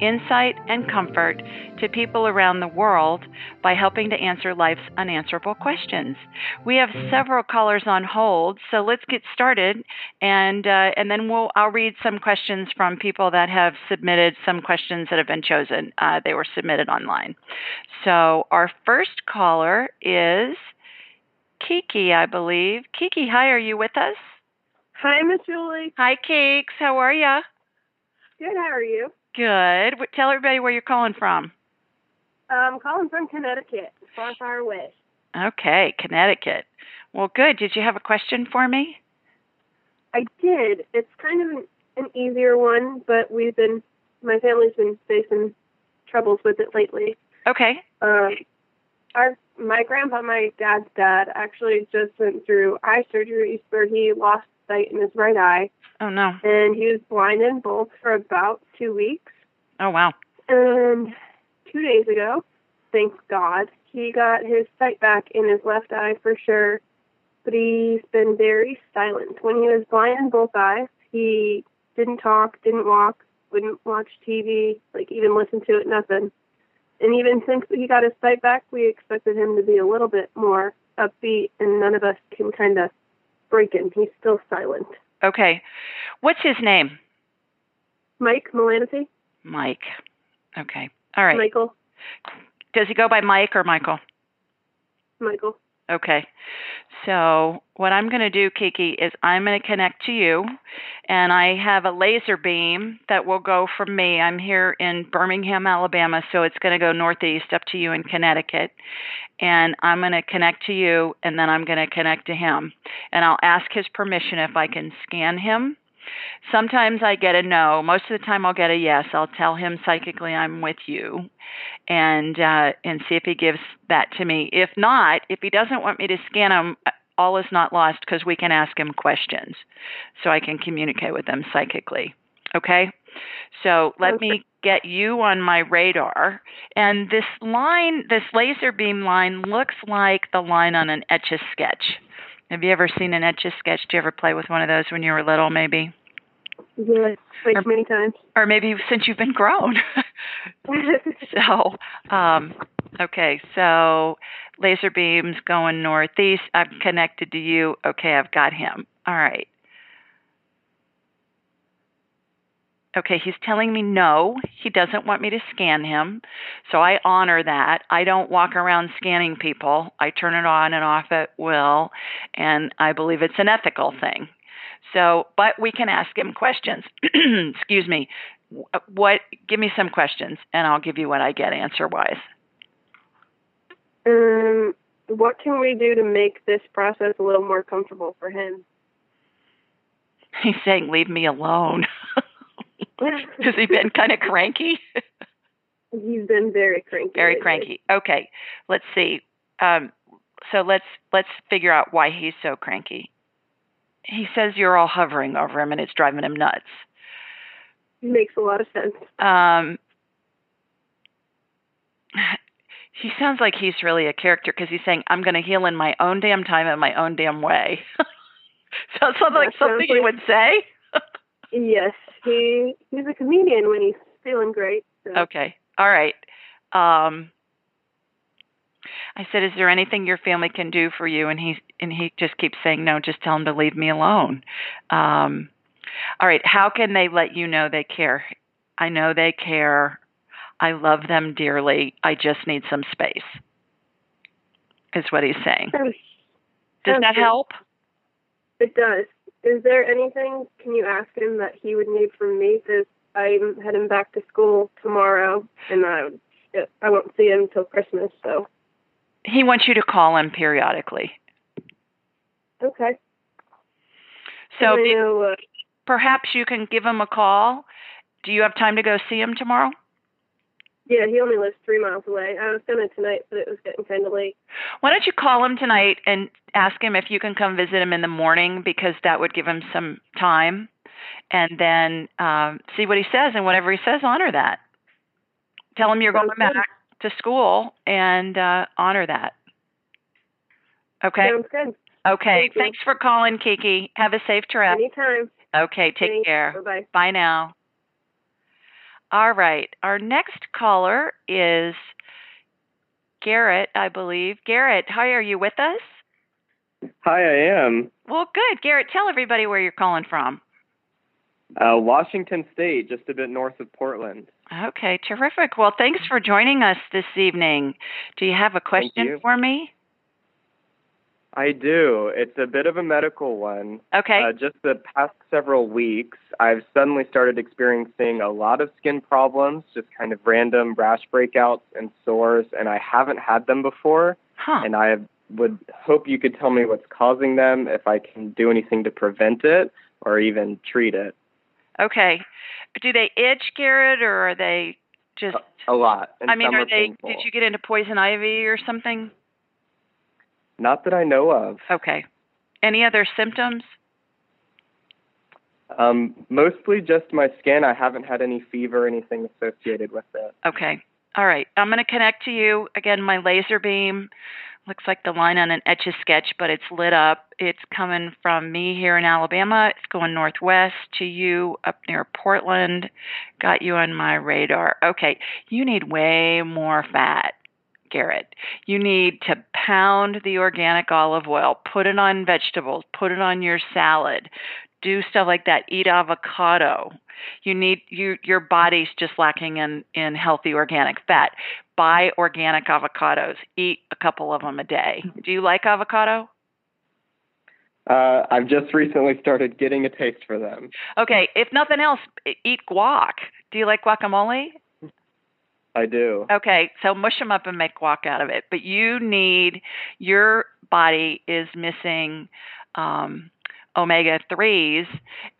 insight, and comfort to people around the world by helping to answer life's unanswerable questions. We have several callers on hold, so let's get started, and uh, and then we'll I'll read some questions from people that have submitted some questions that have been chosen. Uh, they were submitted online. So our first caller is Kiki, I believe. Kiki, hi, are you with us? Hi, Miss Julie. Hi, Cakes. How are you? Good. How are you? Good. Tell everybody where you're calling from. I'm calling from Connecticut, far, far away. Okay, Connecticut. Well, good. Did you have a question for me? I did. It's kind of an, an easier one, but we've been, my family's been facing troubles with it lately. Okay. Um, our my grandpa, my dad's dad, actually just went through eye surgery where he lost sight in his right eye. Oh no. And he was blind in both for about two weeks. Oh wow. And two days ago, thank God, he got his sight back in his left eye for sure. But he's been very silent. When he was blind in both eyes, he didn't talk, didn't walk, wouldn't watch TV, like even listen to it, nothing. And even since he got his sight back, we expected him to be a little bit more upbeat, and none of us can kind of breaking. He's still silent. Okay. What's his name? Mike Melaniphy. Mike. Okay. All right. Michael. Does he go by Mike or Michael? Michael. Okay. So, what I'm going to do, Kiki, is I'm going to connect to you, and I have a laser beam that will go from me. I'm here in Birmingham, Alabama, so it's going to go northeast up to you in Connecticut. And I'm going to connect to you, and then I'm going to connect to him. And I'll ask his permission if I can scan him Sometimes I get a no. Most of the time I'll get a yes. I'll tell him psychically I'm with you and uh, and see if he gives that to me. If not, if he doesn't want me to scan him, all is not lost because we can ask him questions so I can communicate with them psychically. Okay? So let okay. me get you on my radar. And this line, this laser beam line, looks like the line on an etch a sketch. Have you ever seen an etch a sketch? Did you ever play with one of those when you were little, maybe? Yes, or, many times. Or maybe since you've been grown. so, um, okay, so laser beams going northeast. I'm connected to you. Okay, I've got him. All right. Okay, he's telling me no, he doesn't want me to scan him. So I honor that. I don't walk around scanning people. I turn it on and off at will, and I believe it's an ethical thing. So, but we can ask him questions. Excuse me. What give me some questions and I'll give you what I get answer wise. Um what can we do to make this process a little more comfortable for him? He's saying leave me alone. Has he been kind of cranky? He's been very cranky. Very cranky. Okay, let's see. Um, so let's let's figure out why he's so cranky. He says you're all hovering over him, and it's driving him nuts. Makes a lot of sense. Um, he sounds like he's really a character because he's saying, "I'm going to heal in my own damn time and my own damn way." sounds like something like- would say. Yes, he he's a comedian when he's feeling great. So. Okay. All right. Um, I said, "Is there anything your family can do for you?" And he and he just keeps saying, "No, just tell them to leave me alone." Um, all right. How can they let you know they care? I know they care. I love them dearly. I just need some space. Is what he's saying. Does that help? It does. Is there anything can you ask him that he would need from me? Because I'm heading back to school tomorrow, and I I won't see him until Christmas. So He wants you to call him periodically. okay. So know, uh, perhaps you can give him a call. Do you have time to go see him tomorrow? Yeah, he only lives three miles away. I was gonna tonight, but it was getting kind of late. Why don't you call him tonight and ask him if you can come visit him in the morning because that would give him some time, and then um, see what he says and whatever he says, honor that. Tell him you're going Sounds good. back to school and uh, honor that. Okay. Sounds good. Okay. Thank you. Thanks for calling, Kiki. Have a safe trip. Anytime. Okay. Take Thanks. care. Bye bye. Bye now. All right. Our next caller is Garrett, I believe. Garrett, hi, are you with us? Hi, I am. Well, good. Garrett, tell everybody where you're calling from. Uh, Washington State, just a bit north of Portland. Okay, terrific. Well, thanks for joining us this evening. Do you have a question for me? I do. It's a bit of a medical one. Okay. Uh, just the past several weeks, I've suddenly started experiencing a lot of skin problems, just kind of random rash breakouts and sores, and I haven't had them before. huh. And I would hope you could tell me what's causing them, if I can do anything to prevent it or even treat it. Okay. Do they itch, Garrett, or are they just? A lot. And I mean, are are they? painful. Did you get into poison ivy or something? Not that I know of. Okay. Any other symptoms? Um, mostly just my skin. I haven't had any fever or anything associated with it. Okay. All right. I'm going to connect to you again. My laser beam looks like the line on an etch a sketch, but it's lit up. It's coming from me here in Alabama. It's going northwest to you up near Portland. Got you on my radar. Okay. You need way more fat. Garrett, you need to pound the organic olive oil, put it on vegetables, put it on your salad, do stuff like that. Eat avocado. You need you your body's just lacking in in healthy organic fat. Buy organic avocados. Eat a couple of them a day. Do you like avocado? Uh, I've just recently started getting a taste for them. Okay, if nothing else, eat guac. Do you like guacamole? I do. Okay, so mush them up and make guac out of it. But you need your body is missing um, omega threes,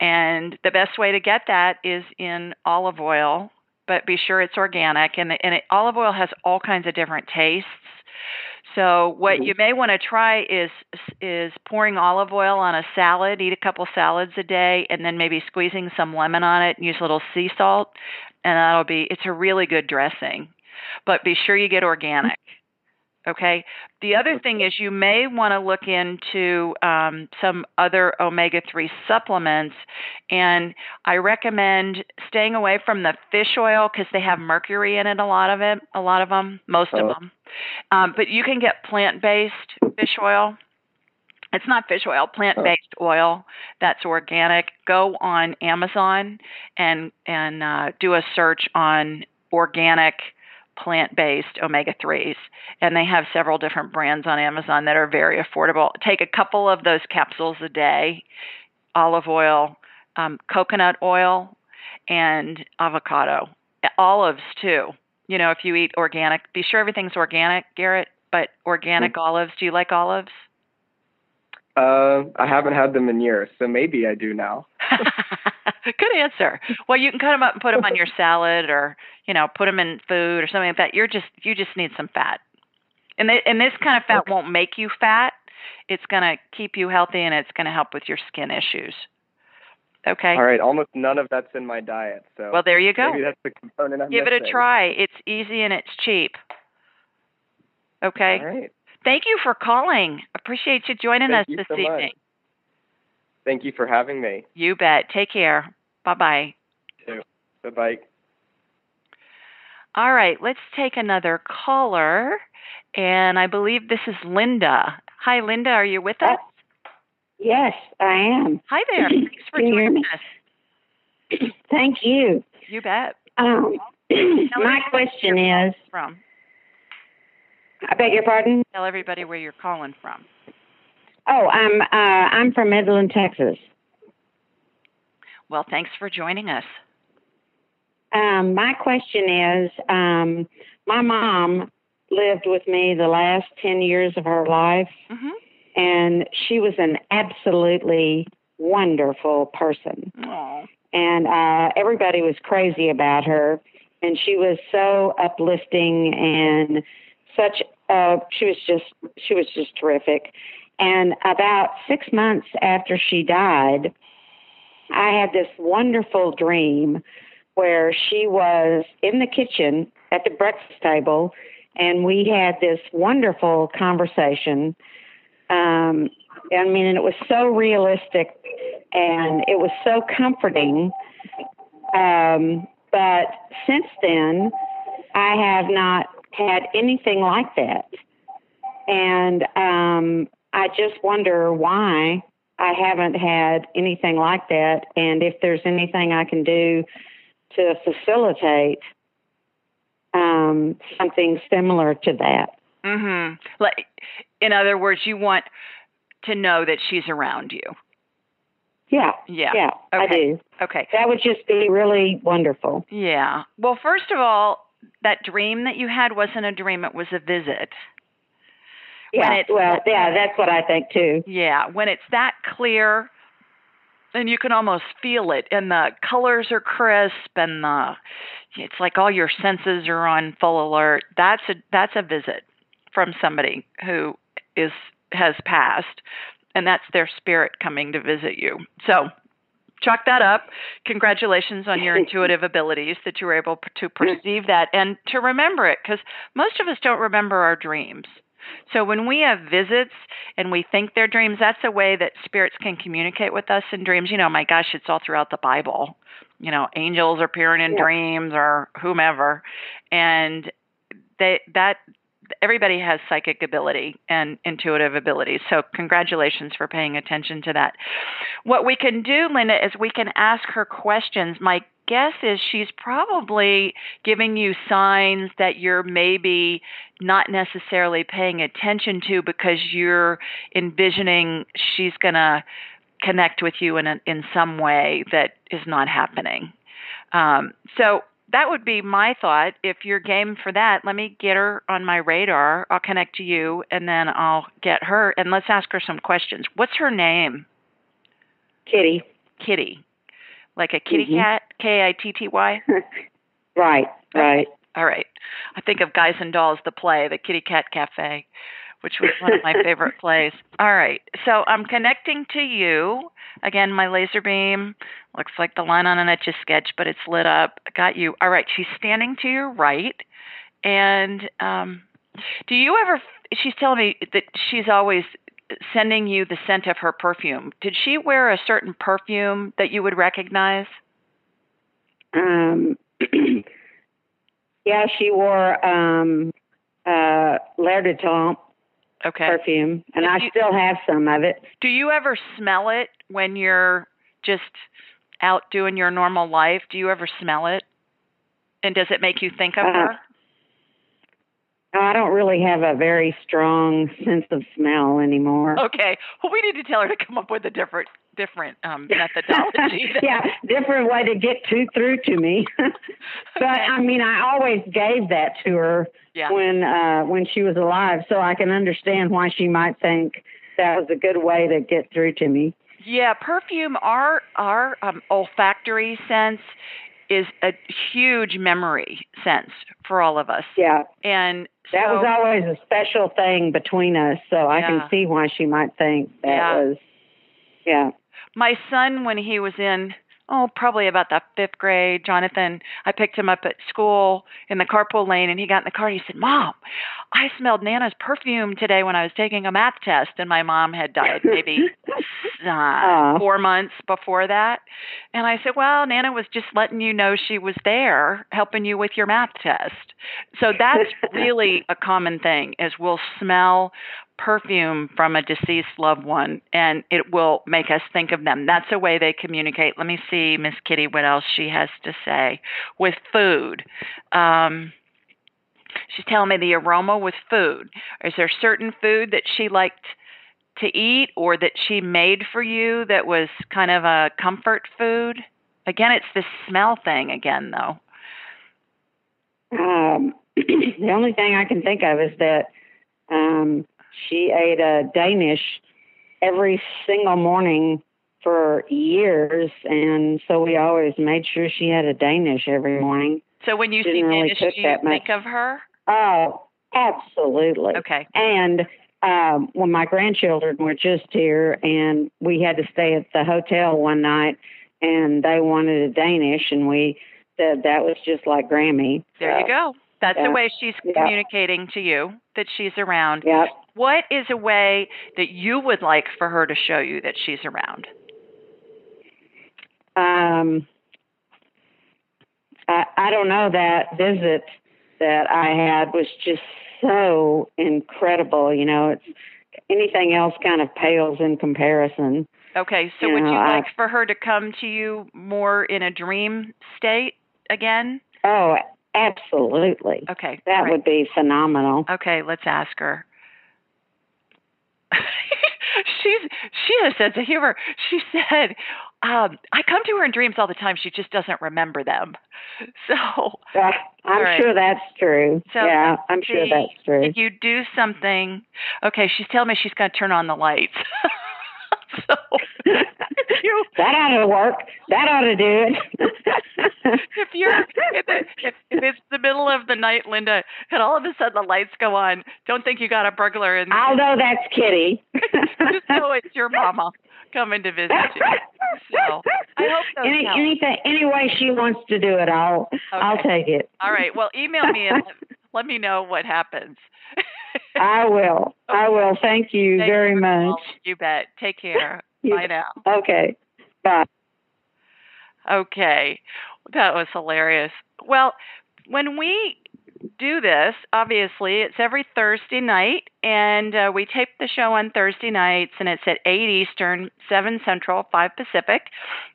and the best way to get that is in olive oil. But be sure it's organic, and and it, olive oil has all kinds of different tastes. So what Mhm. you may want to try is is pouring olive oil on a salad. Eat a couple salads a day, and then maybe squeezing some lemon on it. And use a little sea salt, and that'll be. It's a really good dressing. But be sure you get organic. Okay. The other thing is you may want to look into um, some other omega 3 supplements. And I recommend staying away from the fish oil because they have mercury in it, a lot of it, a lot of them, most of Oh. them. Um, but you can get plant based fish oil. It's not fish oil, plant based oil that's organic. Go on Amazon and, and uh, do a search on organic plant based omega 3s. And they have several different brands on Amazon that are very affordable. Take a couple of those capsules a day olive oil, um, coconut oil, and avocado. Olives, too. You know, if you eat organic, be sure everything's organic, Garrett, but organic olives. Do you like olives? Uh, I haven't had them in years, so maybe I do now. Good answer. Well, you can cut them up and put them on your salad, or you know, put them in food or something like that. You're just you just need some fat, and they, and this kind of fat won't make you fat. It's going to keep you healthy, and it's going to help with your skin issues. Okay. All right, almost none of that's in my diet, so Well, there you go. maybe that's the component I'm Give it a try. It's easy and it's cheap. Okay. All right. Thank you for calling. Appreciate you joining Thank us you this so much. evening. Thank you for having me. You bet. Take care. Bye bye. Bye bye. All right, let's take another caller. And I believe this is Linda. Hi, Linda. Are you with us? Yes, I am. Hi there. Thanks for Can you hear joining us. Thank you. You bet. Um, my question is, From. I beg your pardon. Tell everybody where you're calling from. Oh, I'm uh, I'm from Midland, Texas. Well, thanks for joining us. Um, my question is, um, my mom lived with me the last ten years of her life, hmm and she was an absolutely wonderful person. Oh. and uh, everybody was crazy about her. And she was so uplifting and such. Uh, she was just she was just terrific. And about six months after she died, I had this wonderful dream where she was in the kitchen at the breakfast table, and we had this wonderful conversation. Um, I mean, and it was so realistic and it was so comforting. Um, but since then, I have not had anything like that. And um, I just wonder why I haven't had anything like that, and if there's anything I can do to facilitate um, something similar to that. Mhm. Like in other words, you want to know that she's around you. Yeah, Yeah. yeah, I do. Okay. That would just be really wonderful. Yeah. Well, first of all, that dream that you had wasn't a dream, it was a visit. When Yeah, it's- well, yeah, that's what I think too. Yeah, when it's that clear, and you can almost feel it, and the colors are crisp, and the it's like all your senses are on full alert. That's a that's a visit from somebody who is has passed, and that's their spirit coming to visit you. So. Chalk that up. Congratulations on your intuitive abilities that you were able to perceive that and to remember it because most of us don't remember our dreams. So when we have visits and we think they're dreams, that's a way that spirits can communicate with us in dreams. You know, my gosh, it's all throughout the Bible. You know, angels appearing in Yeah. dreams or whomever, and they that everybody has psychic ability and intuitive ability. So congratulations for paying attention to that. What we can do, Linda, is we can ask her questions. My guess is she's probably giving you signs that you're maybe not necessarily paying attention to because you're envisioning she's going to connect with you in a, in some way that is not happening. Um, so that would be my thought. If you're game for that, let me get her on my radar. I'll connect to you, and then I'll get her, and let's ask her some questions. What's her name? Kitty. Kitty, like a kitty Mhm. cat, K I T T Y. Right, right. All right. I think of Guys and Dolls, the play, the Kitty Cat Cafe, which was one of my favorite plays. All right. So I'm connecting to you. Again, my laser beam looks like the line on an etch a sketch, but it's lit up. Got you. All right. She's standing to your right. And um, do you ever, she's telling me that she's always sending you the scent of her perfume. Did she wear a certain perfume that you would recognize? Um, yeah, she wore um, uh, L'air du Temps Okay. perfume, and I you- still have some of it. Do you ever smell it when you're just out doing your normal life? Do you ever smell it? And does it make you think of Uh, her? I don't really have a very strong sense of smell anymore. Okay. Well, we need to tell her to come up with a different different um, methodology. yeah, different way to get to through to me. but I mean, I always gave that to her yeah. when uh, when she was alive, so I can understand why she might think that was a good way to get through to me. Yeah, perfume, our our um, olfactory sense is a huge memory sense for all of us. Yeah, And that was always a special thing between us, so I can see why she might think that Yeah. was. Yeah. my son when he was in oh probably about the fifth grade. Jonathan i picked him up at school in the carpool lane and he got in the car and he said mom i smelled nana's perfume today when i was taking a math test and my mom had died maybe uh, four months before that. And i said well nana was just letting you know she was there helping you with your math test. So that's really a common thing is we'll smell perfume from a deceased loved one and it will make us think of them. That's a way they communicate. Let me see, Miss Kitty, what else she has to say. With food. Um, she's telling me the aroma with food. Is there certain food that she liked to eat or that she made for you that was kind of a comfort food? Again, it's this smell thing again, though. Um, the only thing I can think of is that um, she ate a Danish every single morning for years, and so we always made sure she had a Danish every morning. So when you Didn't see really Danish, do you that think of her? Oh, absolutely. Okay. And um, when my grandchildren were just here, and we had to stay at the hotel one night, and they wanted a Danish, and we said that was just like Grammy. There you go. That's yeah. the way she's Yeah. communicating to you that she's around. Yep. What is a way that you would like for her to show you that she's around? Um, I, I don't know. That visit that I had was just so incredible. You know, it's anything else kind of pales in comparison. Okay, so You would know, you I- like for her to come to you more in a dream state again? Oh, absolutely. Okay. That right. would be phenomenal. Okay, let's ask her. She's she has a sense of humor. She said, um, "I come to her in dreams all the time. She just doesn't remember them." So, Uh, I'm right. sure that's true. So, yeah, I'm sure that's true. if you do something, okay, she's telling me she's going to turn on the lights. so, you, that ought to work. That ought to do it. if you're if, it, if, if it's the middle of the night, Linda, and all of a sudden the lights go on, don't think you got a burglar in. I'll know that's Kitty. Just know it's your mama coming to visit you. So I hope those Any, anything, any way she wants to do it, I'll, I'll take it. All right. Well, email me and let, me know what happens. I will. I will. Thank you Thank very you much. You bet. Take care. Bye now. Okay. Bye. Okay. That was hilarious. Well, when we do this, obviously, it's every Thursday night, and uh, we tape the show on Thursday nights, and it's at 8 Eastern, 7 Central, 5 Pacific.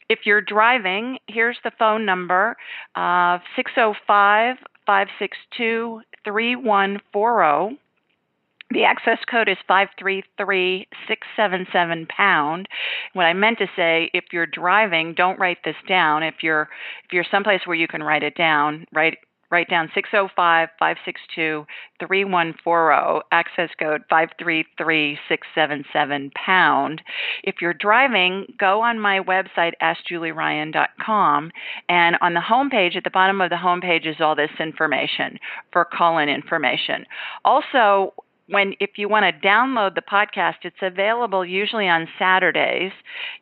If you're driving, here's the phone number uh, 605 562 3140. The access code is 533677 pound. What I meant to say, if you're driving, don't write this down. If you're if you're someplace where you can write it down, write write down 605-562-3140, access code 533677 pound. If you're driving, go on my website askjulieryan.com and on the homepage at the bottom of the homepage is all this information for call-in information. Also, when if you want to download the podcast, it's available usually on Saturdays.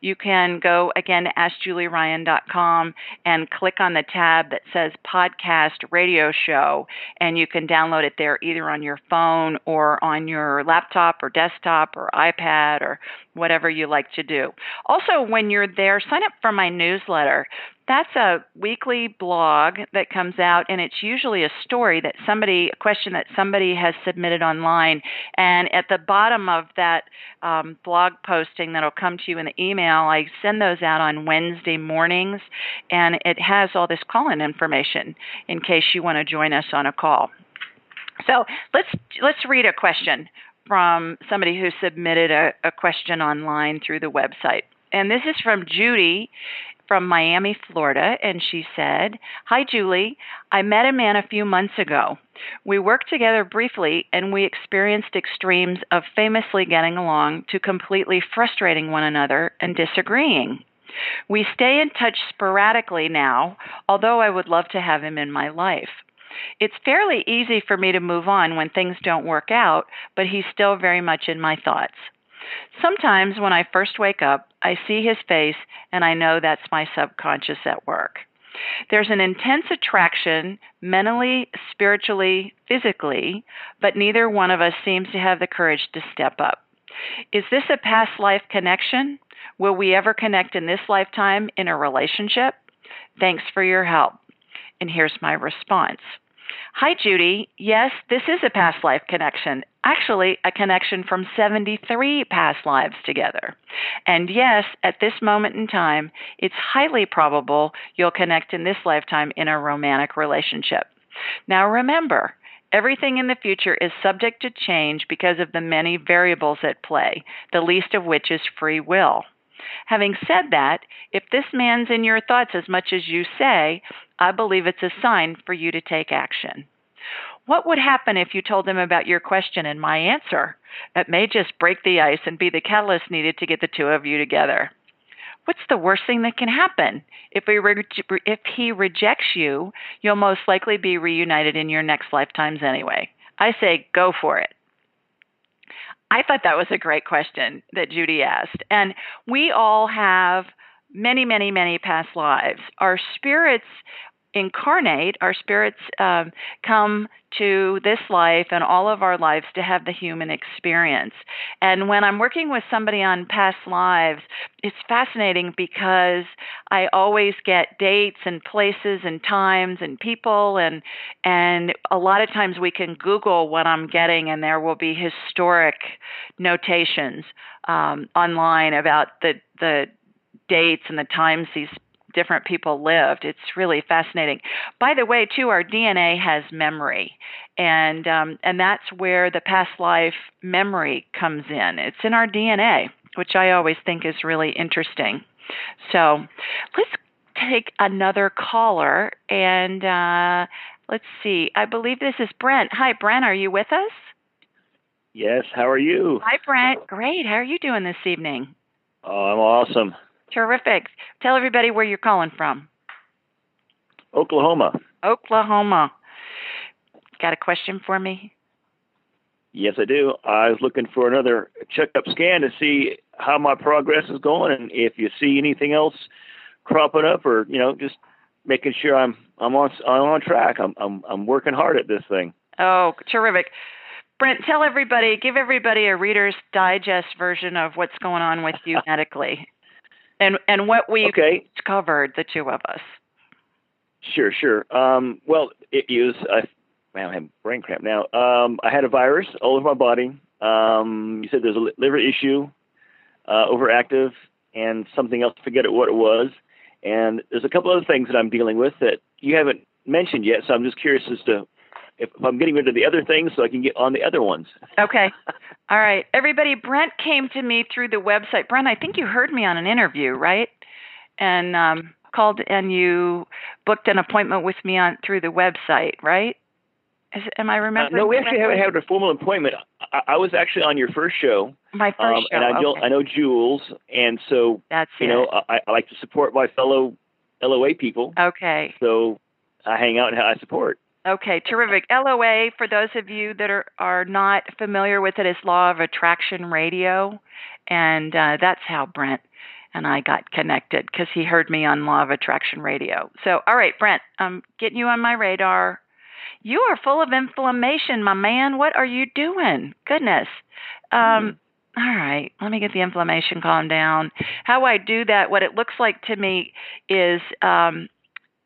You can go again to askjulieryan.com and click on the tab that says podcast radio show and you can download it there either on your phone or on your laptop or desktop or iPad or whatever you like to do. Also, when you're there, sign up for my newsletter. That's a weekly blog that comes out, and it's usually a story that somebody, a question that somebody has submitted online. And at the bottom of that um, blog posting that'll come to you in the email, I send those out on Wednesday mornings, and it has all this call in information in case you want to join us on a call. So let's let's read a question from somebody who submitted a, a question online through the website. And this is from Judy from Miami, Florida, and she said, Hi, Julie. I met a man a few months ago. We worked together briefly, and we experienced extremes of famously getting along to completely frustrating one another and disagreeing. We stay in touch sporadically now, although I would love to have him in my life. It's fairly easy for me to move on when things don't work out, but he's still very much in my thoughts. Sometimes when I first wake up, I see his face and I know that's my subconscious at work. There's an intense attraction mentally, spiritually, physically, but neither one of us seems to have the courage to step up. Is this a past life connection? Will we ever connect in this lifetime in a relationship? Thanks for your help. And here's my response. Hi, Judy. Yes, this is a past life connection. Actually, a connection from 73 past lives together. And yes, at this moment in time, it's highly probable you'll connect in this lifetime in a romantic relationship. Now, remember, Everything in the future is subject to change because of the many variables at play, the least of which is free will. Having said that, if this man's in your thoughts as much as you say, I believe it's a sign for you to take action. What would happen if you told him about your question and my answer? It may just break the ice and be the catalyst needed to get the two of you together. What's the worst thing that can happen? If, re- if he rejects you, you'll most likely be reunited in your next lifetimes anyway. I say go for it. I thought that was a great question that Judy asked. And we all have many, many, many past lives. Our spirits incarnate, our spirits um, come to this life and all of our lives to have the human experience. And when I'm working with somebody on past lives, it's fascinating because I always get dates and places and times and people and and a lot of times we can Google what I'm getting and there will be historic notations um, online about the the dates and the times these different people lived. It's really fascinating. By the way, too, our DNA has memory, and um, and that's where the past life memory comes in. It's in our DNA, which I always think is really interesting. So, let's take another caller, and uh, let's see. I believe this is Brent. Hi, Brent. Are you with us? Yes. How are you? Hi, Brent. Great. How are you doing this evening? Oh, I'm awesome. Terrific. Tell everybody where you're calling from. Oklahoma. Oklahoma. Got a question for me? Yes, I do. I was looking for another checkup scan to see how my progress is going, and if you see anything else cropping up, or you know, just making sure I'm I'm on I'm on track. I'm I'm I'm working hard at this thing. Oh, terrific. Brent, tell everybody, give everybody a Reader's Digest version of what's going on with you medically and and what we okay. covered, the two of us. Sure, sure. Um, well, it was. I, man, I have brain cramp now. Um, I had a virus all over my body. Um, you said there's a liver issue, uh, overactive, and something else. Forget what it was. And there's a couple other things that I'm dealing with that you haven't mentioned yet. So I'm just curious as to if I'm getting rid of the other things so I can get on the other ones. Okay. All right. Everybody, Brent came to me through the website. Brent, I think you heard me on an interview, right? And um, called and you booked an appointment with me on through the website, right? Is, am I remembering? Uh, no, we actually haven't had a formal appointment. I, I, was actually on your first show. My first um, show. And I, okay. I know Jules, and so that's you it. know I, I like to support my fellow LOA people. Okay. So I hang out and I support. Okay, terrific. LOA, for those of you that are, are not familiar with it, is Law of Attraction Radio. And uh, that's how Brent and I got connected because he heard me on Law of Attraction Radio. So, all right, Brent, I'm getting you on my radar. You are full of inflammation, my man. What are you doing? Goodness. Um, mm. All right, let me get the inflammation calmed down. How I do that, what it looks like to me is um,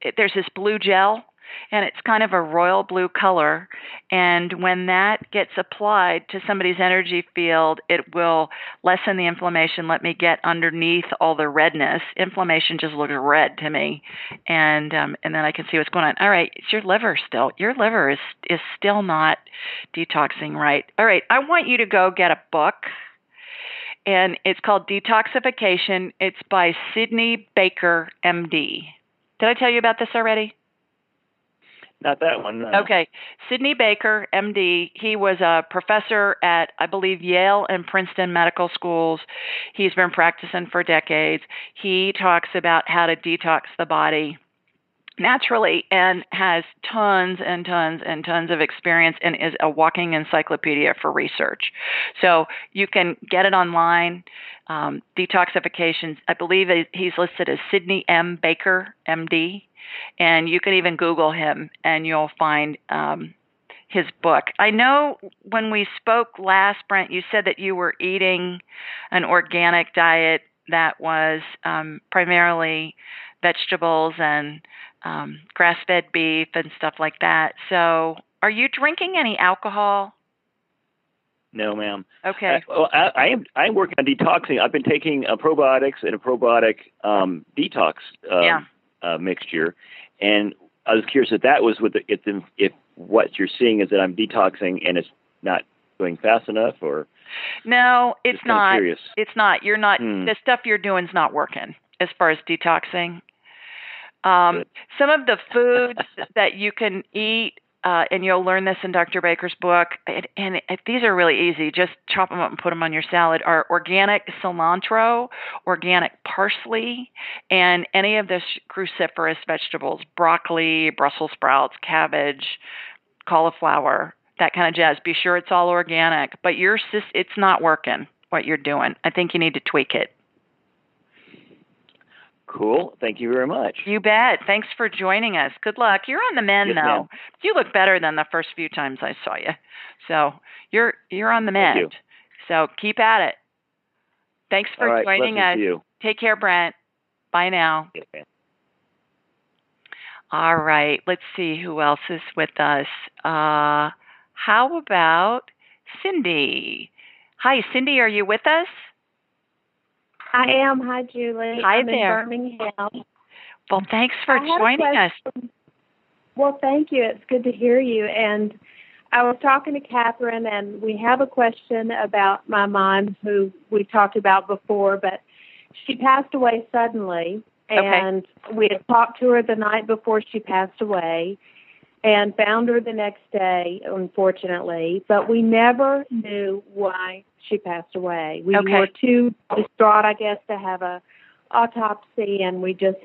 it, there's this blue gel and it's kind of a royal blue color. And when that gets applied to somebody's energy field, it will lessen the inflammation, let me get underneath all the redness. Inflammation just looks red to me, and um, and then I can see what's going on. All right, it's your liver still. Your liver is is still not detoxing right. All right, I want you to go get a book and it's called Detoxification. It's by Sidney Baker, MD. Did I tell you about this already? Not that one. No. Okay. Sidney Baker, MD, he was a professor at, I believe, Yale and Princeton medical schools. He's been practicing for decades. He talks about how to detox the body naturally and has tons and tons and tons of experience and is a walking encyclopedia for research. So you can get it online. Um, detoxifications, I believe he's listed as Sidney M. Baker, MD and you can even Google him, and you'll find um, his book. I know when we spoke last, Brent, you said that you were eating an organic diet that was um, primarily vegetables and um, grass fed beef and stuff like that. So, are you drinking any alcohol? No, ma'am. Okay. I, well, I, I am. I'm working on detoxing. I've been taking a probiotics and a probiotic um, detox uh, yeah. uh, mixture, and I was curious if that was with the, if the, if what you're seeing is that I'm detoxing and it's not going fast enough, or No, it's not. Curious. It's not. You're not. Hmm. The stuff you're doing is not working as far as detoxing. Um, some of the foods that you can eat, uh, and you'll learn this in Dr. Baker's book, and, and these are really easy. Just chop them up and put them on your salad. Are organic cilantro, organic parsley, and any of the cruciferous vegetables: broccoli, Brussels sprouts, cabbage, cauliflower, that kind of jazz. Be sure it's all organic. But your it's not working. What you're doing, I think you need to tweak it. Cool. Thank you very much. You bet. Thanks for joining us. Good luck. You're on the mend Yes, now. ma'am. You look better than the first few times I saw you. So you're you're on the mend. So keep at it. Thanks for All right. joining us. to you. Take care, Brent. Bye now. Yes. All right. Let's see who else is with us. Uh, how about Cindy? Hi, Cindy. Are you with us? I am. Hi, Julie. Hi I'm there. in Birmingham. Well, thanks for joining us. Well, thank you. It's good to hear you. And I was talking to Catherine, and we have a question about my mom, who we talked about before, but she passed away suddenly. Okay. And we had talked to her the night before she passed away and found her the next day, unfortunately. But we never knew why she passed away. We Okay. were too distraught, I guess, to have a autopsy, and we just,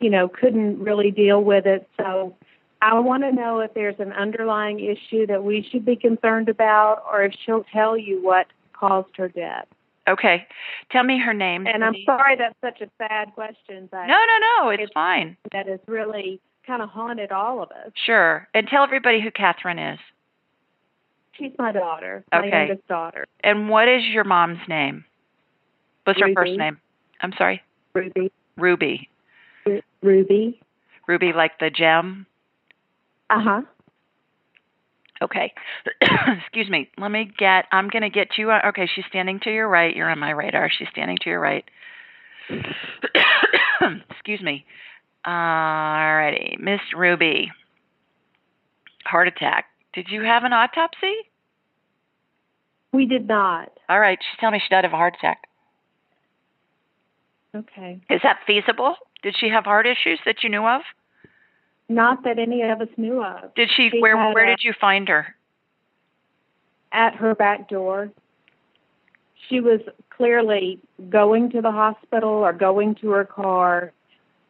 you know, couldn't really deal with it. So I want to know if there's an underlying issue that we should be concerned about, or if she'll tell you what caused her death. Okay. Tell me her name. And I'm sorry that's such a sad question, but No, no, no. It's It's- fine. That is really kind of haunted all of us. Sure. And tell everybody who Catherine is. She's my daughter, my Okay. youngest daughter, And what is your mom's name? What's her first name? I'm sorry. Ruby. Ruby. Ru- Ruby. Ruby like the gem. Uh huh. Okay. Excuse me. Let me get I'm going to get you okay, she's standing to your right. You're on my radar. She's standing to your right. Excuse me. Alrighty. Miss Ruby. Heart attack. Did you have an autopsy? We did not. All right. She's telling me she died of a heart attack. Okay. Is that feasible? Did she have heart issues that you knew of? Not that any of us knew of. Did she, She where where a- did you find her? At her back door. She was clearly going to the hospital or going to her car,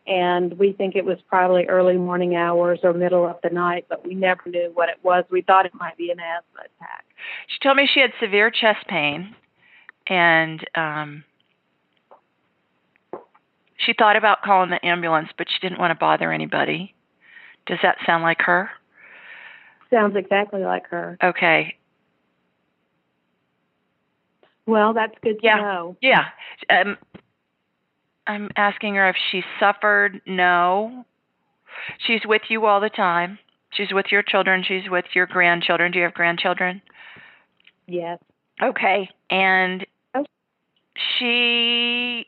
and we think it was probably early morning hours or middle of the night, but we never knew what it was. We thought it might be an asthma attack. She told me she had severe chest pain and um she thought about calling the ambulance but she didn't want to bother anybody. Does that sound like her? Sounds exactly like her. Okay. Well, that's good to Yeah. know. Yeah. Um I'm asking her if she suffered. No. She's with you all the time. She's with your children. She's with your grandchildren. Do you have grandchildren? Yes. Okay. And Oh. she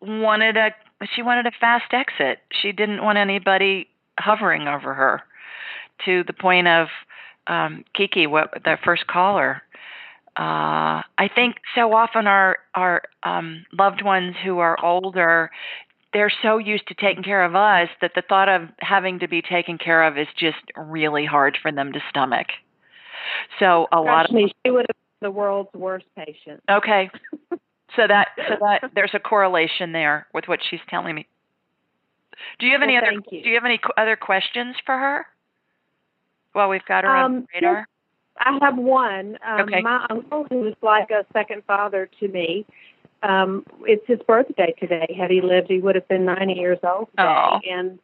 wanted a she wanted a fast exit. She didn't want anybody hovering over her to the point of um Kiki, what the first caller. Uh I think so often our our um loved ones who are older they're so used to taking care of us that the thought of having to be taken care of is just really hard for them to stomach. So a lot of me, she would have been the world's worst patient. Okay. So that so that there's a correlation there with what she's telling me. Do you have any Well, other you. Do you have any other questions for her? Well, we've got her on Um, the radar. I have one. Um, Okay. My uncle, who was like a second father to me, um, it's his birthday today. Had he lived, he would have been 90 years old today. Aw. And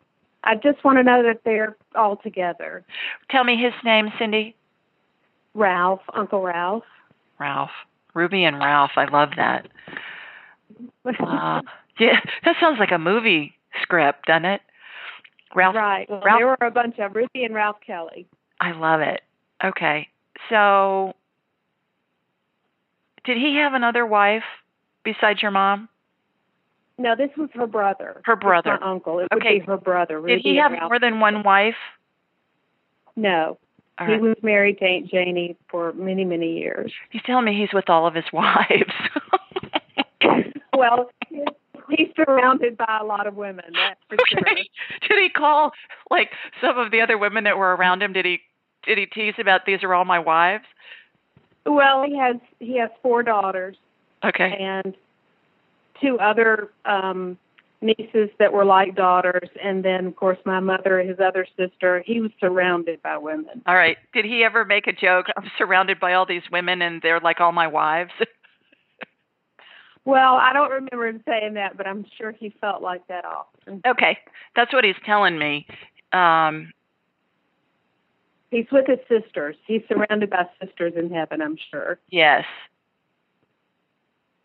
I just want to know that they're all together. Tell me his name, Cindy. Ralph, Uncle Ralph. Ralph. Ruby and Ralph. I love that. Uh, yeah, that sounds like a movie script, doesn't it? Ralph. right. Well, Ralph- there were a bunch of Ruby and Ralph Kelly. I love it. Okay. So, did he have another wife besides your mom? No, this was her brother. Her It's brother. my uncle. It Okay. would be her brother. Did he have more than one wife? No. All He right. was married to Aunt Janie for many, many years. He's telling me he's with all of his wives. Well, he's surrounded by a lot of women, that's for sure. Did he call like some of the other women that were around him? Did he did he tease about these are all my wives? Well, he has he has four daughters Okay. and two other um nieces that were like daughters and then of course my mother and his other sister. He was surrounded by women. All right. Did he ever make a joke? I'm surrounded by all these women and they're like all my wives. Well, I don't remember him saying that, but I'm sure he felt like that often. okay. That's what he's telling me. Um He's with his sisters. He's surrounded by sisters in heaven, I'm sure. yes.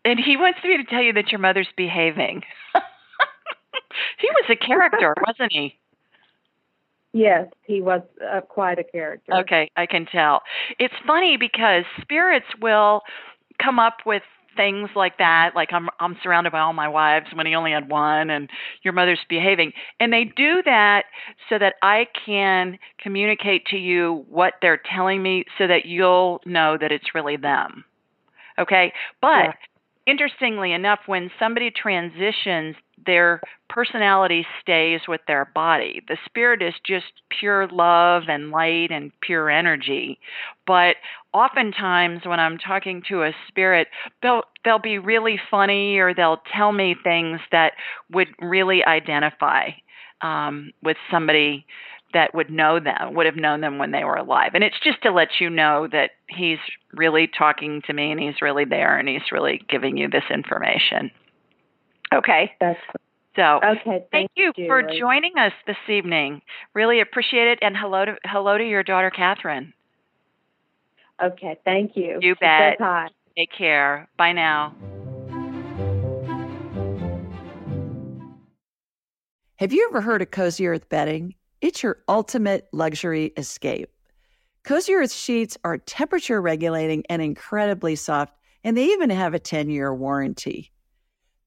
And he wants me to tell you that your mother's behaving. he was a character, wasn't he? Yes, he was uh, quite a character. Okay, I can tell. It's funny because spirits will come up with things like that, like I'm I'm surrounded by all my wives when he only had one and your mother's behaving. And they do that so that I can communicate to you what they're telling me so that you'll know that it's really them. Okay? But Yeah. interestingly enough, when somebody transitions, their personality stays with their body. The spirit is just pure love and light and pure energy. But oftentimes when I'm talking to a spirit, they'll they'll be really funny or they'll tell me things that would really identify um, with somebody that would know them, would have known them when they were alive. And it's just to let you know that he's really talking to me and he's really there and he's really giving you this information. Okay. That's So okay. thank you for joining us this evening. Really appreciate it and hello to hello to your daughter Catherine. Okay, thank you. You She bet. Take care. Bye now. Have you ever heard of Cozy Earth bedding? It's your ultimate luxury escape. Cozy Earth sheets are temperature regulating and incredibly soft, and they even have a 10 year warranty.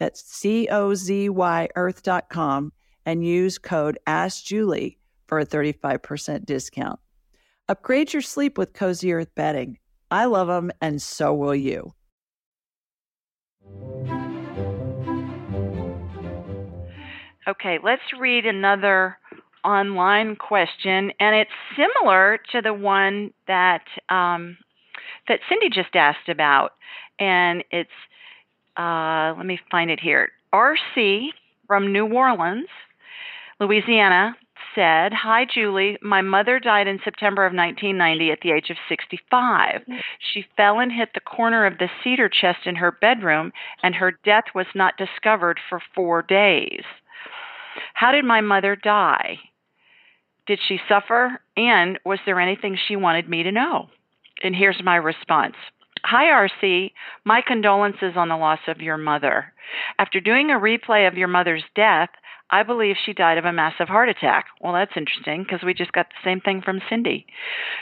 That's C O Z Y earth.com and use code AskJulie for a 35% discount. Upgrade your sleep with Cozy Earth bedding. I love them, and so will you. Okay, let's read another online question, and it's similar to the one that um, that Cindy just asked about, and it's uh, let me find it here. RC from New Orleans, Louisiana said, "Hi Julie, my mother died in September of 1990 at the age of 65. She fell and hit the corner of the cedar chest in her bedroom, and her death was not discovered for 4 days." How did my mother die? Did she suffer? And was there anything she wanted me to know? And here's my response. Hi, RC. My condolences on the loss of your mother. After doing a replay of your mother's death, I believe she died of a massive heart attack. Well, that's interesting because we just got the same thing from Cindy.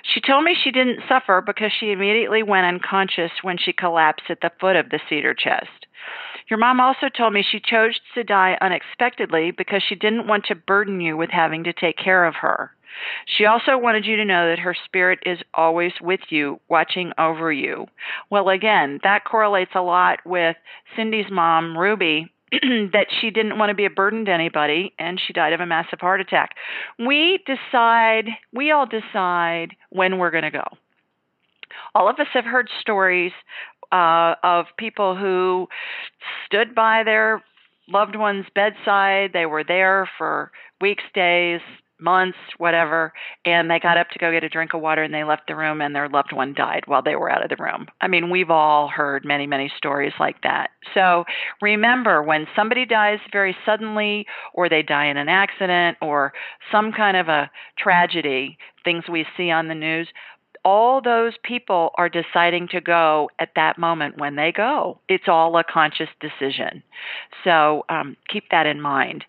She told me she didn't suffer because she immediately went unconscious when she collapsed at the foot of the cedar chest. Your mom also told me she chose to die unexpectedly because she didn't want to burden you with having to take care of her. She also wanted you to know that her spirit is always with you, watching over you. Well, again, that correlates a lot with Cindy's mom, Ruby, that she didn't want to be a burden to anybody and she died of a massive heart attack. We decide, we all decide when we're going to go. All of us have heard stories uh, of people who stood by their loved one's bedside. They were there for weeks, days, months, whatever, and they got up to go get a drink of water and they left the room and their loved one died while they were out of the room. I mean, we've all heard many, many stories like that. So remember when somebody dies very suddenly or they die in an accident or some kind of a tragedy, things we see on the news, all those people are deciding to go at that moment when they go. It's all a conscious decision. So um, keep that in mind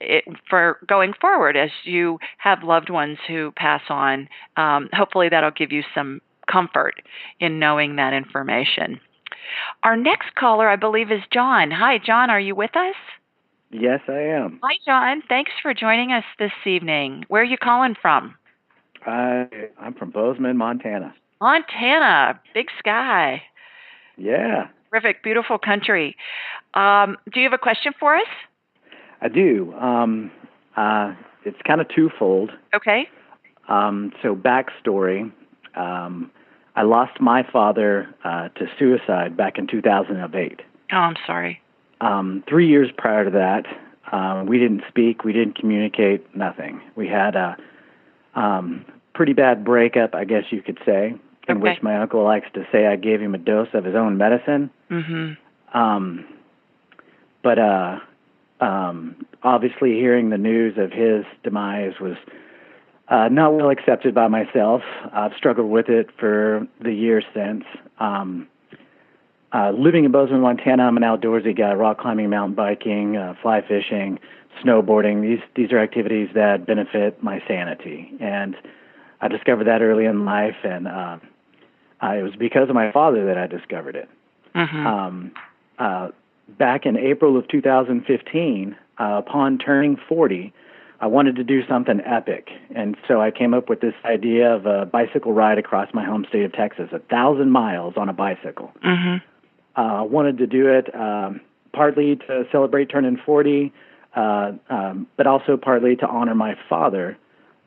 it, for going forward as you have loved ones who pass on. Um, hopefully, that'll give you some comfort in knowing that information. Our next caller, I believe, is John. Hi, John. Are you with us? Yes, I am. Hi, John. Thanks for joining us this evening. Where are you calling from? I I'm from Bozeman, Montana. Montana, big sky. Yeah. Terrific, beautiful country. Um, do you have a question for us? I do. Um, uh, it's kind of twofold. Okay. Um, so backstory. Um, I lost my father uh, to suicide back in 2008. Oh, I'm sorry. Um, three years prior to that, um, we didn't speak, we didn't communicate, nothing. We had a um, pretty bad breakup, I guess you could say, in Okay. which my uncle likes to say I gave him a dose of his own medicine. Mm-hmm. Um, but uh, um, obviously, hearing the news of his demise was uh, not well accepted by myself. I've struggled with it for the years since. Um, uh, living in Bozeman, Montana, I'm an outdoorsy guy: rock climbing, mountain biking, uh, fly fishing, snowboarding. These these are activities that benefit my sanity, and I discovered that early in life, and uh, uh, it was because of my father that I discovered it. Mm-hmm. Um, uh, back in April of 2015, uh, upon turning 40, I wanted to do something epic, and so I came up with this idea of a bicycle ride across my home state of Texas, a thousand miles on a bicycle. Mm-hmm. Uh, I wanted to do it um, partly to celebrate turning 40, uh, um, but also partly to honor my father,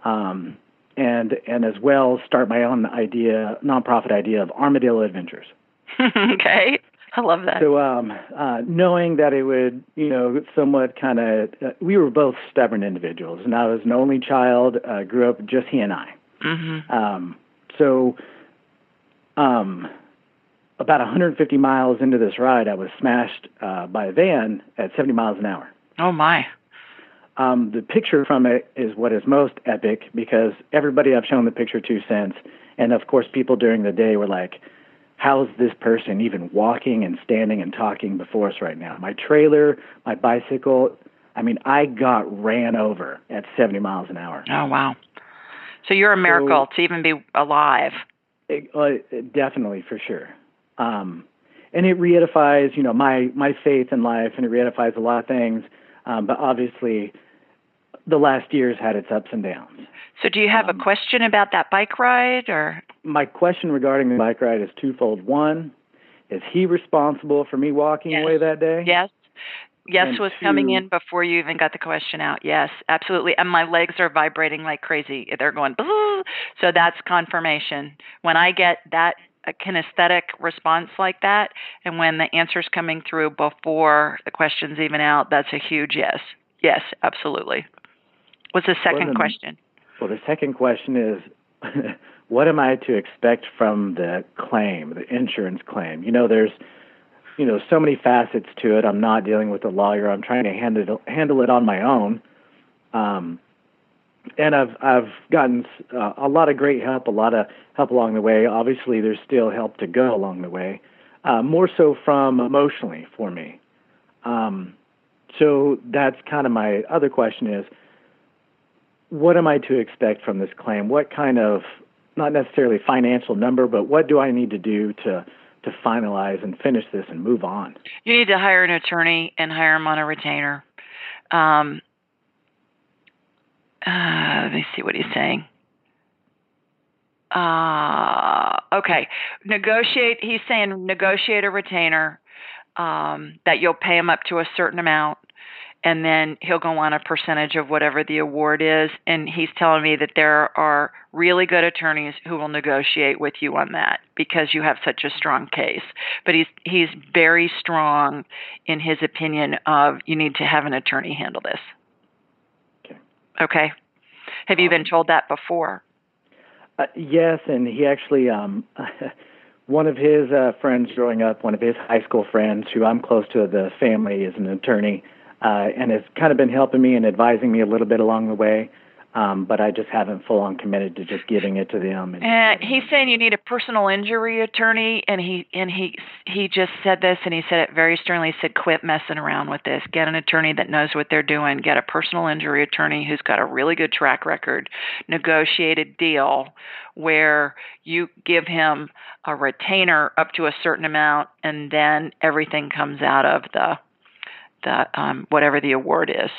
um, and and as well start my own idea, nonprofit idea of Armadillo Adventures. okay. I love that. So, um, uh, knowing that it would, you know, somewhat kind of, uh, we were both stubborn individuals, and I was an only child. Uh, grew up just he and I. mm-hmm. Um, so, um, about 150 miles into this ride, I was smashed uh, by a van at 70 miles an hour. Oh my. Um, the picture from it is what is most epic because everybody I've shown the picture to since, and of course, people during the day were like, how's this person even walking and standing and talking before us right now? My trailer, my bicycle, I mean, I got ran over at 70 miles an hour. Oh wow. So you're a miracle to even be alive. It, uh, definitely, for sure. Um, and it reifies, you know, my, my faith in life and it reifies a lot of things. Um, but obviously, the last year's had its ups and downs. So do you have Um, a question about that bike ride or My question regarding the bike ride is twofold. One, is he responsible for me walking Yes. away that day? yes? Yes And was coming in before you even got the question out. Yes, absolutely. And my legs are vibrating like crazy. They're going so that's confirmation. When I get that a kinesthetic response like that and when the answer's coming through before the question's even out, that's a huge yes. Yes, absolutely. What's the second then- question? Well, the second question is, what am I to expect from the claim, the insurance claim? You know, there's, you know, so many facets to it. I'm not dealing with a lawyer. I'm trying to handle handle it on my own. Um, and I've I've gotten uh, a lot of great help, a lot of help along the way. Obviously, there's still help to go along the way, uh, more so from emotionally for me. Um, so that's kind of my other question is, what am I to expect from this claim? What kind of not necessarily financial number, but what do I need to do to to finalize and finish this and move on? You need to hire an attorney and hire him on a retainer. Um, uh, let me see what he's saying. Uh, okay, negotiate. He's saying negotiate a retainer um, that you'll pay him up to a certain amount, and then he'll go on a percentage of whatever the award is. And he's telling me that there are really good attorneys who will negotiate with you on that because you have such a strong case. But he's he's very strong in his opinion of you need to have an attorney handle this. Okay. Have you been told that before? Uh, yes, and he actually, um, one of his uh, friends growing up, one of his high school friends, who I'm close to, the family is an attorney, uh, and has kind of been helping me and advising me a little bit along the way. Um, but I just haven't full on committed to just giving it to them. And, and he's saying you need a personal injury attorney, and he and he he just said this, and he said it very sternly. He said, "Quit messing around with this. Get an attorney that knows what they're doing. Get a personal injury attorney who's got a really good track record. Negotiate a deal where you give him a retainer up to a certain amount, and then everything comes out of the the um, whatever the award is."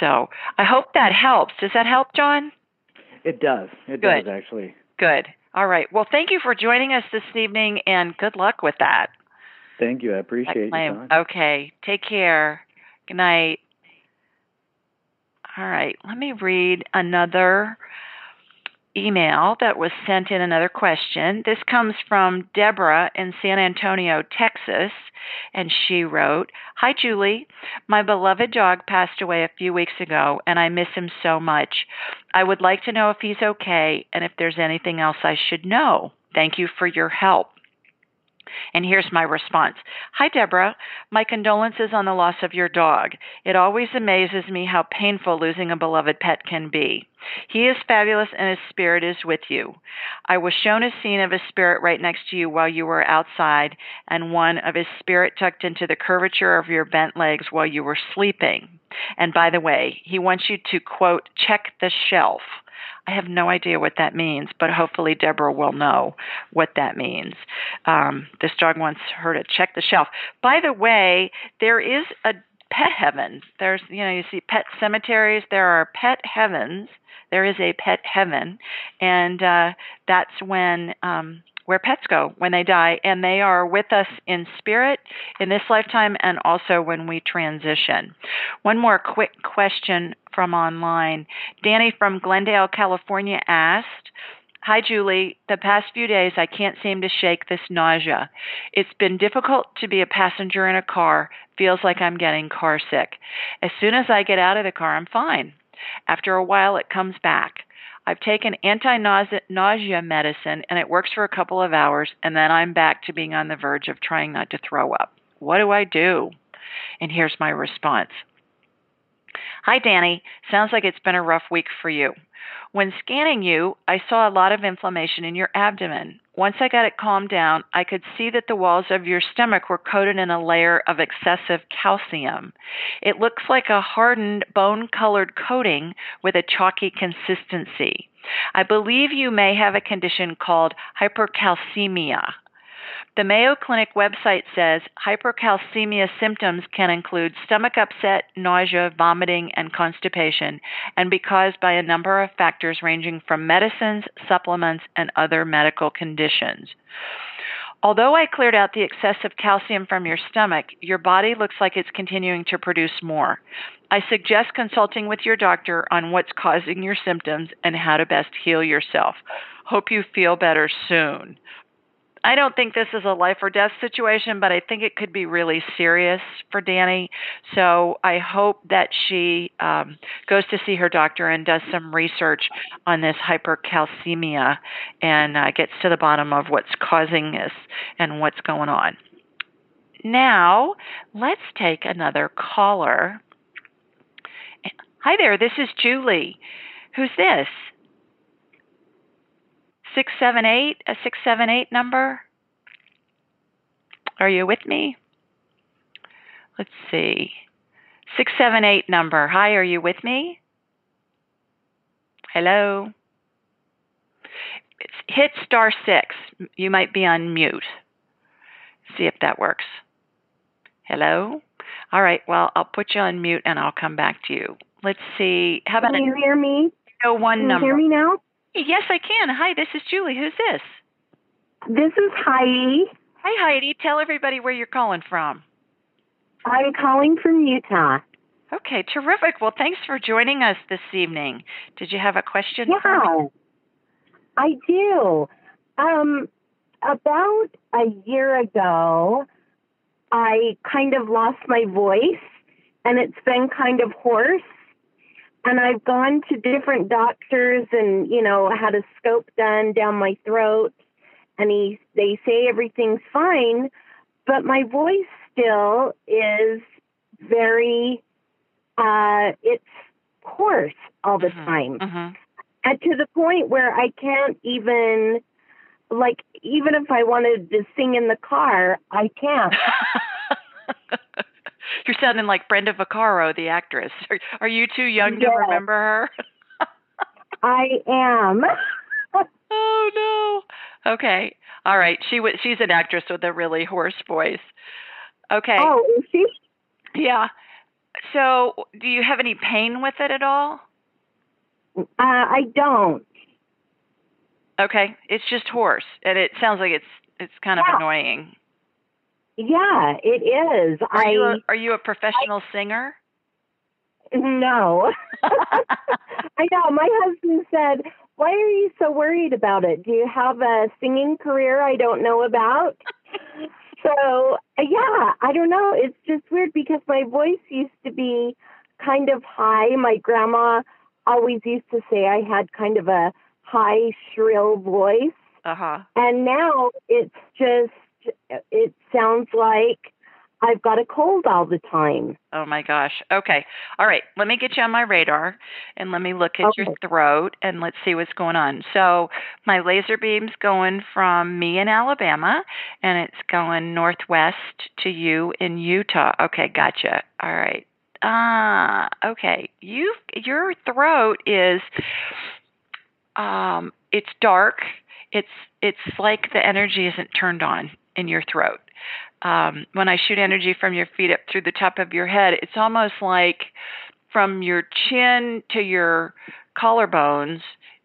So I hope that helps. Does that help, John? It does. It good. does actually. Good. All right. Well, thank you for joining us this evening, and good luck with that. Thank you. I appreciate it. Okay. Take care. Good night. All right. Let me read another email that was sent in another question. This comes from Deborah in San Antonio, Texas, and she wrote Hi, Julie. My beloved dog passed away a few weeks ago, and I miss him so much. I would like to know if he's okay and if there's anything else I should know. Thank you for your help. And here's my response Hi, Deborah. My condolences on the loss of your dog. It always amazes me how painful losing a beloved pet can be. He is fabulous and his spirit is with you. I was shown a scene of his spirit right next to you while you were outside, and one of his spirit tucked into the curvature of your bent legs while you were sleeping. And by the way, he wants you to quote, check the shelf. I have no idea what that means, but hopefully Deborah will know what that means. Um, this dog wants her to check the shelf. By the way, there is a pet heaven. There's, you know, you see pet cemeteries. There are pet heavens. There is a pet heaven, and uh, that's when um, where pets go when they die, and they are with us in spirit in this lifetime and also when we transition. One more quick question from online. Danny from Glendale, California asked, Hi, Julie. The past few days, I can't seem to shake this nausea. It's been difficult to be a passenger in a car. Feels like I'm getting car sick. As soon as I get out of the car, I'm fine. After a while, it comes back. I've taken anti nausea medicine and it works for a couple of hours, and then I'm back to being on the verge of trying not to throw up. What do I do? And here's my response Hi, Danny. Sounds like it's been a rough week for you. When scanning you, I saw a lot of inflammation in your abdomen. Once I got it calmed down, I could see that the walls of your stomach were coated in a layer of excessive calcium. It looks like a hardened bone colored coating with a chalky consistency. I believe you may have a condition called hypercalcemia. The Mayo Clinic website says hypercalcemia symptoms can include stomach upset, nausea, vomiting, and constipation, and be caused by a number of factors ranging from medicines, supplements, and other medical conditions. Although I cleared out the excessive calcium from your stomach, your body looks like it's continuing to produce more. I suggest consulting with your doctor on what's causing your symptoms and how to best heal yourself. Hope you feel better soon. I don't think this is a life or death situation, but I think it could be really serious for Danny. So I hope that she um, goes to see her doctor and does some research on this hypercalcemia and uh, gets to the bottom of what's causing this and what's going on. Now, let's take another caller. Hi there, this is Julie. Who's this? 678, a 678 number? Are you with me? Let's see. 678 number. Hi, are you with me? Hello? It's hit star 6. You might be on mute. See if that works. Hello? All right, well, I'll put you on mute and I'll come back to you. Let's see. How about Can you hear me? No one Can number. you hear me now? Yes, I can. Hi, this is Julie. Who's this? This is Heidi. Hi, Heidi. Tell everybody where you're calling from. I'm calling from Utah. Okay, terrific. Well, thanks for joining us this evening. Did you have a question? Yeah, I do. Um, about a year ago, I kind of lost my voice, and it's been kind of hoarse. And I've gone to different doctors, and you know, had a scope done down my throat, and he, they say everything's fine, but my voice still is very, uh, it's course, all the Mhm. time. Mhm. And to the point where I can't even, like, even if I wanted to sing in the car, I can't. You're sounding like Brenda Vaccaro, the actress. Are, are you too young to remember her? I am. oh no. Okay. All right. She was. She's an actress with a really hoarse voice. Okay. Oh, is she? Yeah. So, do you have any pain with it at all? Uh, I don't. Okay. It's just hoarse, and it sounds like it's it's kind of Yeah. annoying. Yeah, it is. Are I you a, are you a professional singer? no. I know. My husband said, "Why are you so worried about it? Do you have a singing career I don't know about?" so yeah, I don't know. It's just weird because my voice used to be kind of high. My grandma always used to say I had kind of a high, shrill voice. Uh huh. And now it's just, it sounds like I've got a cold all the time. Oh my gosh. Okay. All right. Let me get you on my radar and let me look at your throat and let's see what's going on. So, my laser beam's going from me in Alabama and it's going northwest to you in Utah. Okay, gotcha. All right. Ah, okay. You your throat is um it's dark. It's it's like the energy isn't turned on in your throat um, when I shoot energy from your feet up through the top of your head, it's almost like from your chin to your collarbones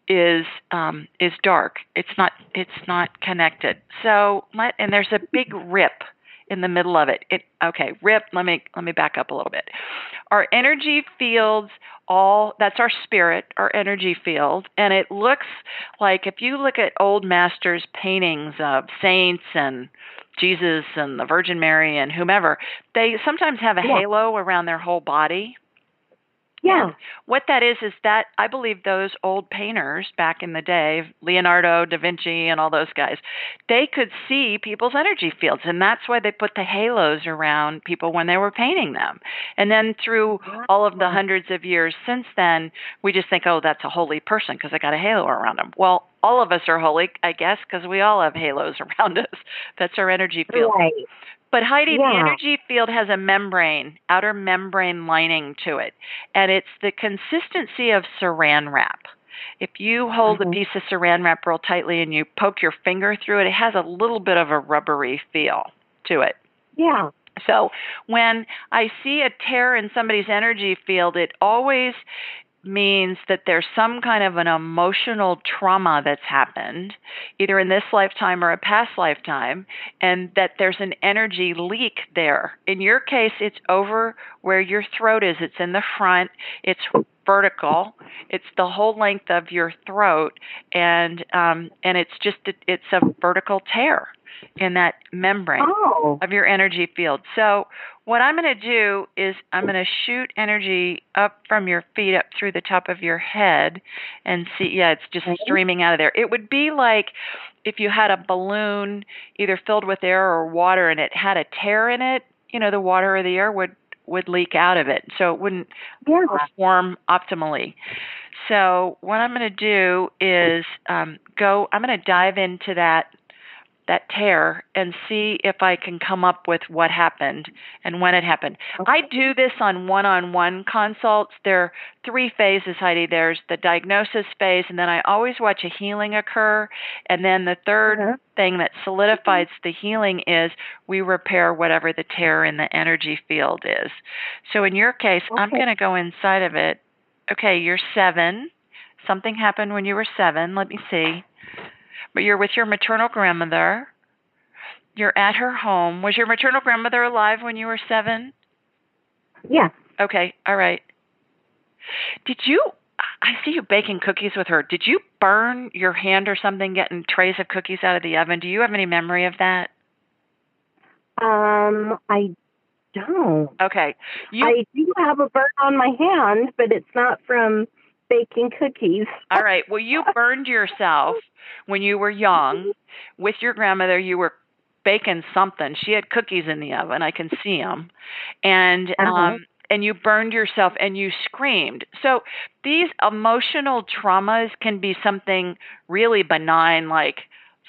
is um, is dark. It's not it's not connected. So and there's a big rip in the middle of it. It okay, rip. Let me let me back up a little bit. Our energy fields all that's our spirit, our energy field, and it looks like if you look at old masters paintings of saints and Jesus and the Virgin Mary and whomever, they sometimes have a Yeah. halo around their whole body. Yeah. What that is is that I believe those old painters back in the day, Leonardo da Vinci and all those guys, they could see people's energy fields and that's why they put the halos around people when they were painting them. And then through all of the hundreds of years since then, we just think, "Oh, that's a holy person because I got a halo around them." Well, all of us are holy, I guess, because we all have halos around us. That's our energy field. Right. But Heidi, the energy field has a membrane, outer membrane lining to it, and it's the consistency of saran wrap. If you hold Mhm. a piece of saran wrap real tightly and you poke your finger through it, it has a little bit of a rubbery feel to it. Yeah. So when I see a tear in somebody's energy field, it always means that there's some kind of an emotional trauma that's happened, either in this lifetime or a past lifetime, and that there's an energy leak there. In your case, it's over where your throat is, it's in the front, it's vertical, it's the whole length of your throat, and um, and it's just it's a vertical tear in that membrane Oh. of your energy field. So, what I'm going to do is I'm going to shoot energy up from your feet up through the top of your head and see yeah, it's just Okay. streaming out of there. It would be like if you had a balloon either filled with air or water and it had a tear in it, you know, the water or the air would would leak out of it. So it wouldn't Yeah. perform optimally. So what I'm going to do is um, go. I'm going to dive into that that tear and see if I can come up with what happened and when it happened. I do this on one-on-one consults. There are three phases, Heidi. There's the diagnosis phase, and then I always watch a healing occur. And then the 3rd Uh-huh. thing that solidifies the healing is we repair whatever the tear in the energy field is. So in your case, I'm going to go inside of it. Okay, you're seven. Something happened when you were seven. Let me see. But you're with your maternal grandmother. You're at her home. Was your maternal grandmother alive when you were seven? Yeah. Okay, all right. Did you? I see you baking cookies with her. Did you burn your hand or something getting trays of cookies out of the oven? Do you have any memory of that? Um, I don't. Okay. You I do have a burn on my hand, but it's not from baking cookies. All right. Well, you burned yourself when you were young with your grandmother. You were baking something. She had cookies in the oven. I can see them, and Uh-huh. um, and you burned yourself and you screamed. So these emotional traumas can be something really benign like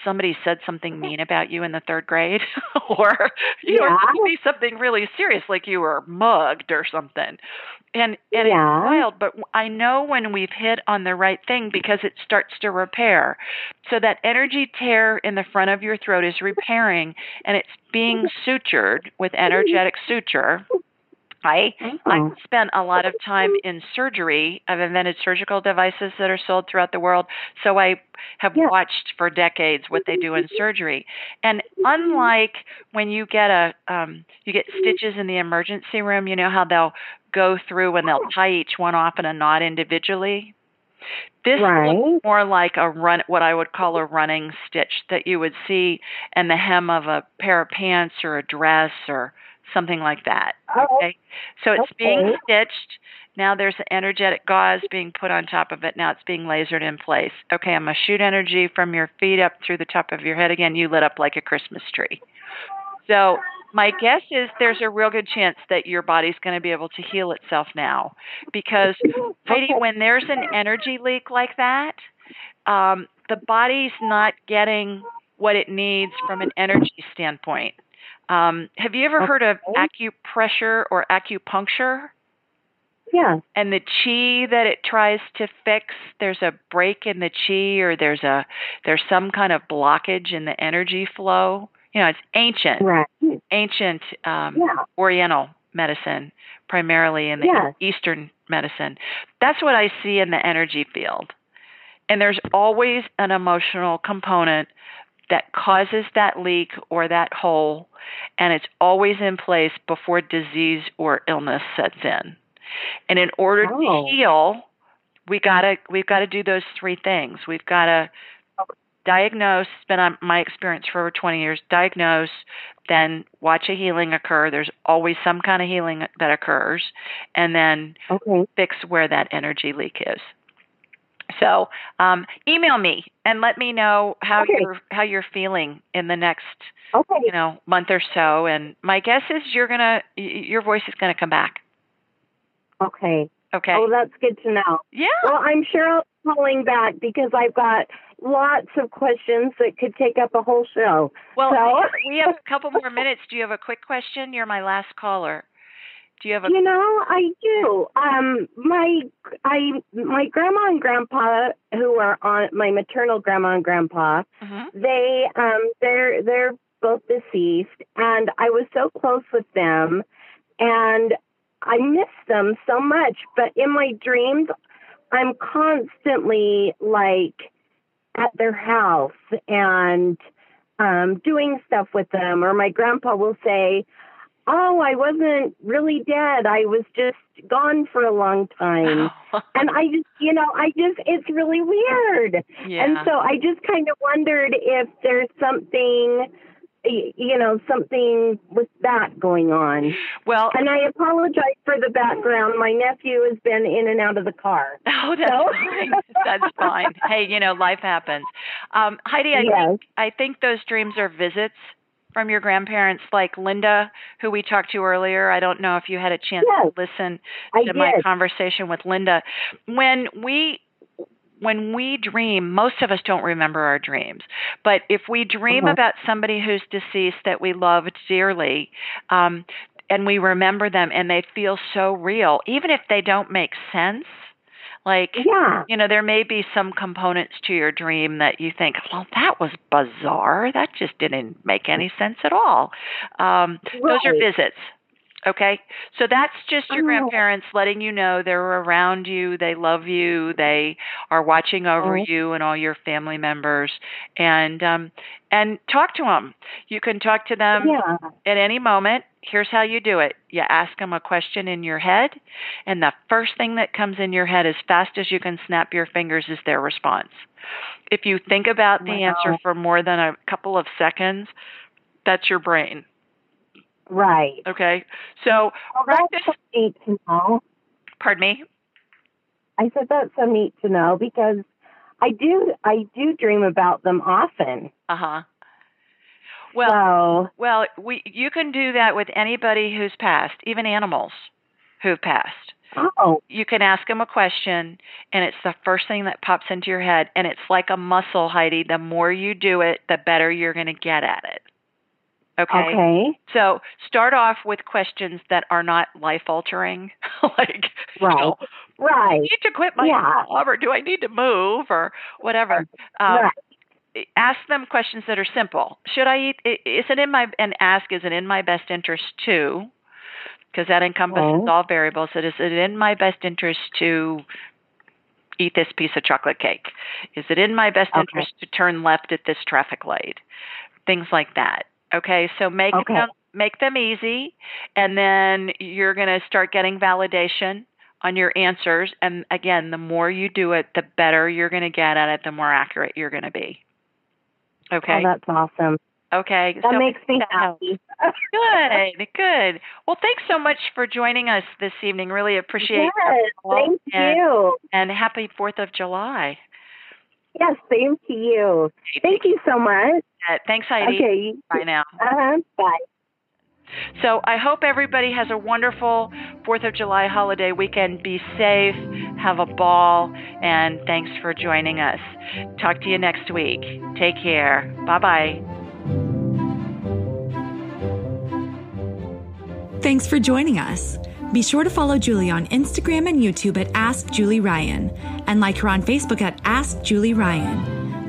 somebody said something mean about you in the third grade or you Yeah. know it could be something really serious like you were mugged or something and and Yeah. it's wild but i know when we've hit on the right thing because it starts to repair so that energy tear in the front of your throat is repairing and it's being sutured with energetic suture I I Oh. spent a lot of time in surgery. I've invented surgical devices that are sold throughout the world. So I have Yeah. watched for decades what they do in surgery. And unlike when you get a um you get stitches in the emergency room, you know how they'll go through and they'll tie each one off in a knot individually. This Right. looks more like a run what I would call a running stitch that you would see in the hem of a pair of pants or a dress or something like that. Oh, Okay. So it's being stitched. Now there's an energetic gauze being put on top of it. Now it's being lasered in place. Okay, I'm going to shoot energy from your feet up through the top of your head again. You lit up like a Christmas tree. So my guess is there's a real good chance that your body's going to be able to heal itself now. Because, Heidi, when there's an energy leak like that, um, the body's not getting what it needs from an energy standpoint. Um, have you ever heard of acupressure or acupuncture? Yeah. and the chi that it tries to fix there's a break in the chi or there's a there's some kind of blockage in the energy flow you know it's ancient Right. ancient um Yeah. oriental medicine primarily in the Yes. eastern medicine that's what i see in the energy field and there's always an emotional component that causes that leak or that hole and it's always in place before disease or illness sets in and in order Oh. to heal we gotta we've got to do those three things we've got to diagnose it's been on my experience for over 20 years diagnose then watch a healing occur there's always some kind of healing that occurs and then Okay. fix where that energy leak is so um, email me and let me know how Okay. you're how you're feeling in the next Okay. you know month or so and my guess is you're gonna your voice is gonna come back Okay. okay Oh, that's good to know. yeah Well, I'm sure I'll be calling back because I've got lots of questions that could take up a whole show. Well, So- we have a couple more minutes. Do you have a quick question? You're my last caller. Do you have a? You know, I do. Um, my I my grandma and grandpa, who are on my maternal grandma and grandpa, Mhm. they um they're they're both deceased, and I was so close with them, and I miss them so much. But in my dreams, I'm constantly like at their house and um doing stuff with them. Or my grandpa will say, "Oh, I wasn't really dead. I was just gone for a long time." and I just, you know, I just, it's really weird. yeah. And so I just kind of wondered if there's something, you know, something with that going on. well, And I apologize for the background. My nephew has been in and out of the car. oh, that's So- fine. That's fine. Hey, you know, life happens. Um, Heidi, I Yes. think I think those dreams are visits from your grandparents, like Linda, who we talked to earlier. I don't know if you had a chance Yes, to listen to my conversation with Linda. When we when we dream, most of us don't remember our dreams. But if we dream Uh-huh. about somebody who's deceased that we loved dearly, um, and we remember them and they feel so real, even if they don't make sense, like Yeah. you know, there may be some components to your dream that you think, well, that was bizarre. That just didn't make any sense at all. Um, Those are visits. Okay, so that's just your Oh. grandparents letting you know they're around you, they love you, they are watching over Oh. you and all your family members, and um, and talk to them. You can talk to them Yeah. at any moment. Here's how you do it. You ask them a question in your head, and the first thing that comes in your head as fast as you can snap your fingers is their response. If you think about the answer for more than a couple of seconds, that's your brain. Right. Okay? So Well, that's so neat to know. pardon me? I said that's so neat to know because I do I do dream about them often. Uh-huh. Well, so well, we you can do that with anybody who's passed, even animals who've passed. Oh. You can ask them a question, and it's the first thing that pops into your head. And it's like a muscle, Heidi. The more you do it, the better you're going to get at it. Okay. Okay. So start off with questions that are not life altering, like you Right. know, Right. I need to quit my Yeah. job, or do I need to move, or whatever. Um, Right. Ask them questions that are simple. Should I eat? Is it in my and ask? Is it in my best interest too? Because that encompasses Okay. all variables. It is it in my best interest to eat this piece of chocolate cake? Is it in my best Okay. interest to turn left at this traffic light? Things like that. Okay, so make Okay. them make them easy, and then you're going to start getting validation on your answers. And again, the more you do it, the better you're going to get at it. The more accurate you're going to be. Okay. Oh, that's awesome. okay. That so makes me happy. Good, good. Well, thanks so much for joining us this evening. Really appreciate yes, thank and, you. and happy Fourth of July. Yes, same to you. Thank you so much. Thanks, Heidi. Okay. Bye now. Uh-huh. Bye. So I hope everybody has a wonderful Fourth of July holiday weekend. Be safe, have a ball, and thanks for joining us. Talk to you next week. Take care. Bye bye. Thanks for joining us. Be sure to follow Julie on Instagram and YouTube at Ask Julie Ryan and like her on Facebook at Ask Julie Ryan.